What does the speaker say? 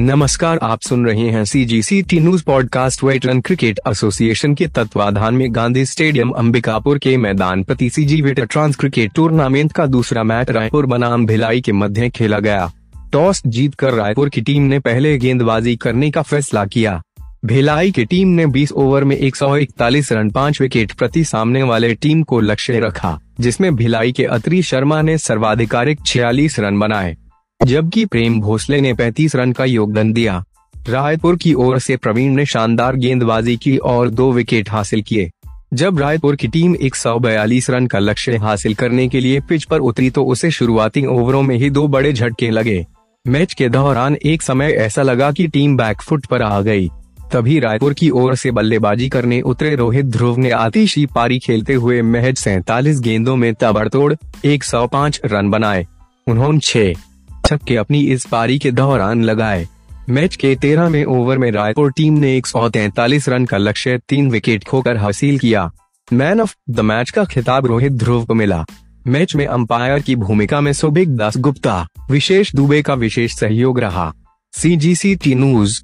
नमस्कार, आप सुन रहे हैं C G C T news podcast veteran cricket association के तत्वाधान में गांधी स्टेडियम, अंबिकापुर के मैदान प्रति C G trans cricket tournament का दूसरा मैच रायपुर बनाम भिलाई के मध्य खेला गया। टॉस जीतकर रायपुर की टीम ने पहले गेंदबाजी करने का फैसला किया। भिलाई की टीम ने 20 ओवर में 141 रन, पाँच विकेट प्रति सामने वाले टीम को लक्ष्य रखा, जिसमें भिलाई के अत्री शर्मा ने सर्वाधिकारिक 46 रन बनाए। जबकि प्रेम भोसले ने 35 रन का योगदान दिया। रायपुर की ओर से प्रवीण ने शानदार गेंदबाजी की और दो विकेट हासिल किए। जब रायपुर की टीम 142 रन का लक्ष्य हासिल करने के लिए पिच पर उतरी तो उसे शुरुआती ओवरों में ही दो बड़े झटके लगे। मैच के दौरान एक समय ऐसा लगा कि टीम बैकफुट पर आ गई। तभी रायपुर की ओर से बल्लेबाजी करने उतरे रोहित ध्रुव ने आतिशी पारी खेलते हुए महज सैतालीस गेंदों में तबड़तोड़ 105 रन बनाए। उन्होंने छह छक्के अपनी इस पारी के दौरान लगाए। मैच के तेरह में ओवर में रायपुर टीम ने एक सौ तैंतालीस रन का लक्ष्य तीन विकेट खोकर हासिल किया। मैन ऑफ़ द मैच का खिताब रोहित ध्रुव को मिला। मैच में अंपायर की भूमिका में सुबिक दास गुप्ता विशेष दुबे का विशेष सहयोग रहा। सी जी सी टी न्यूज़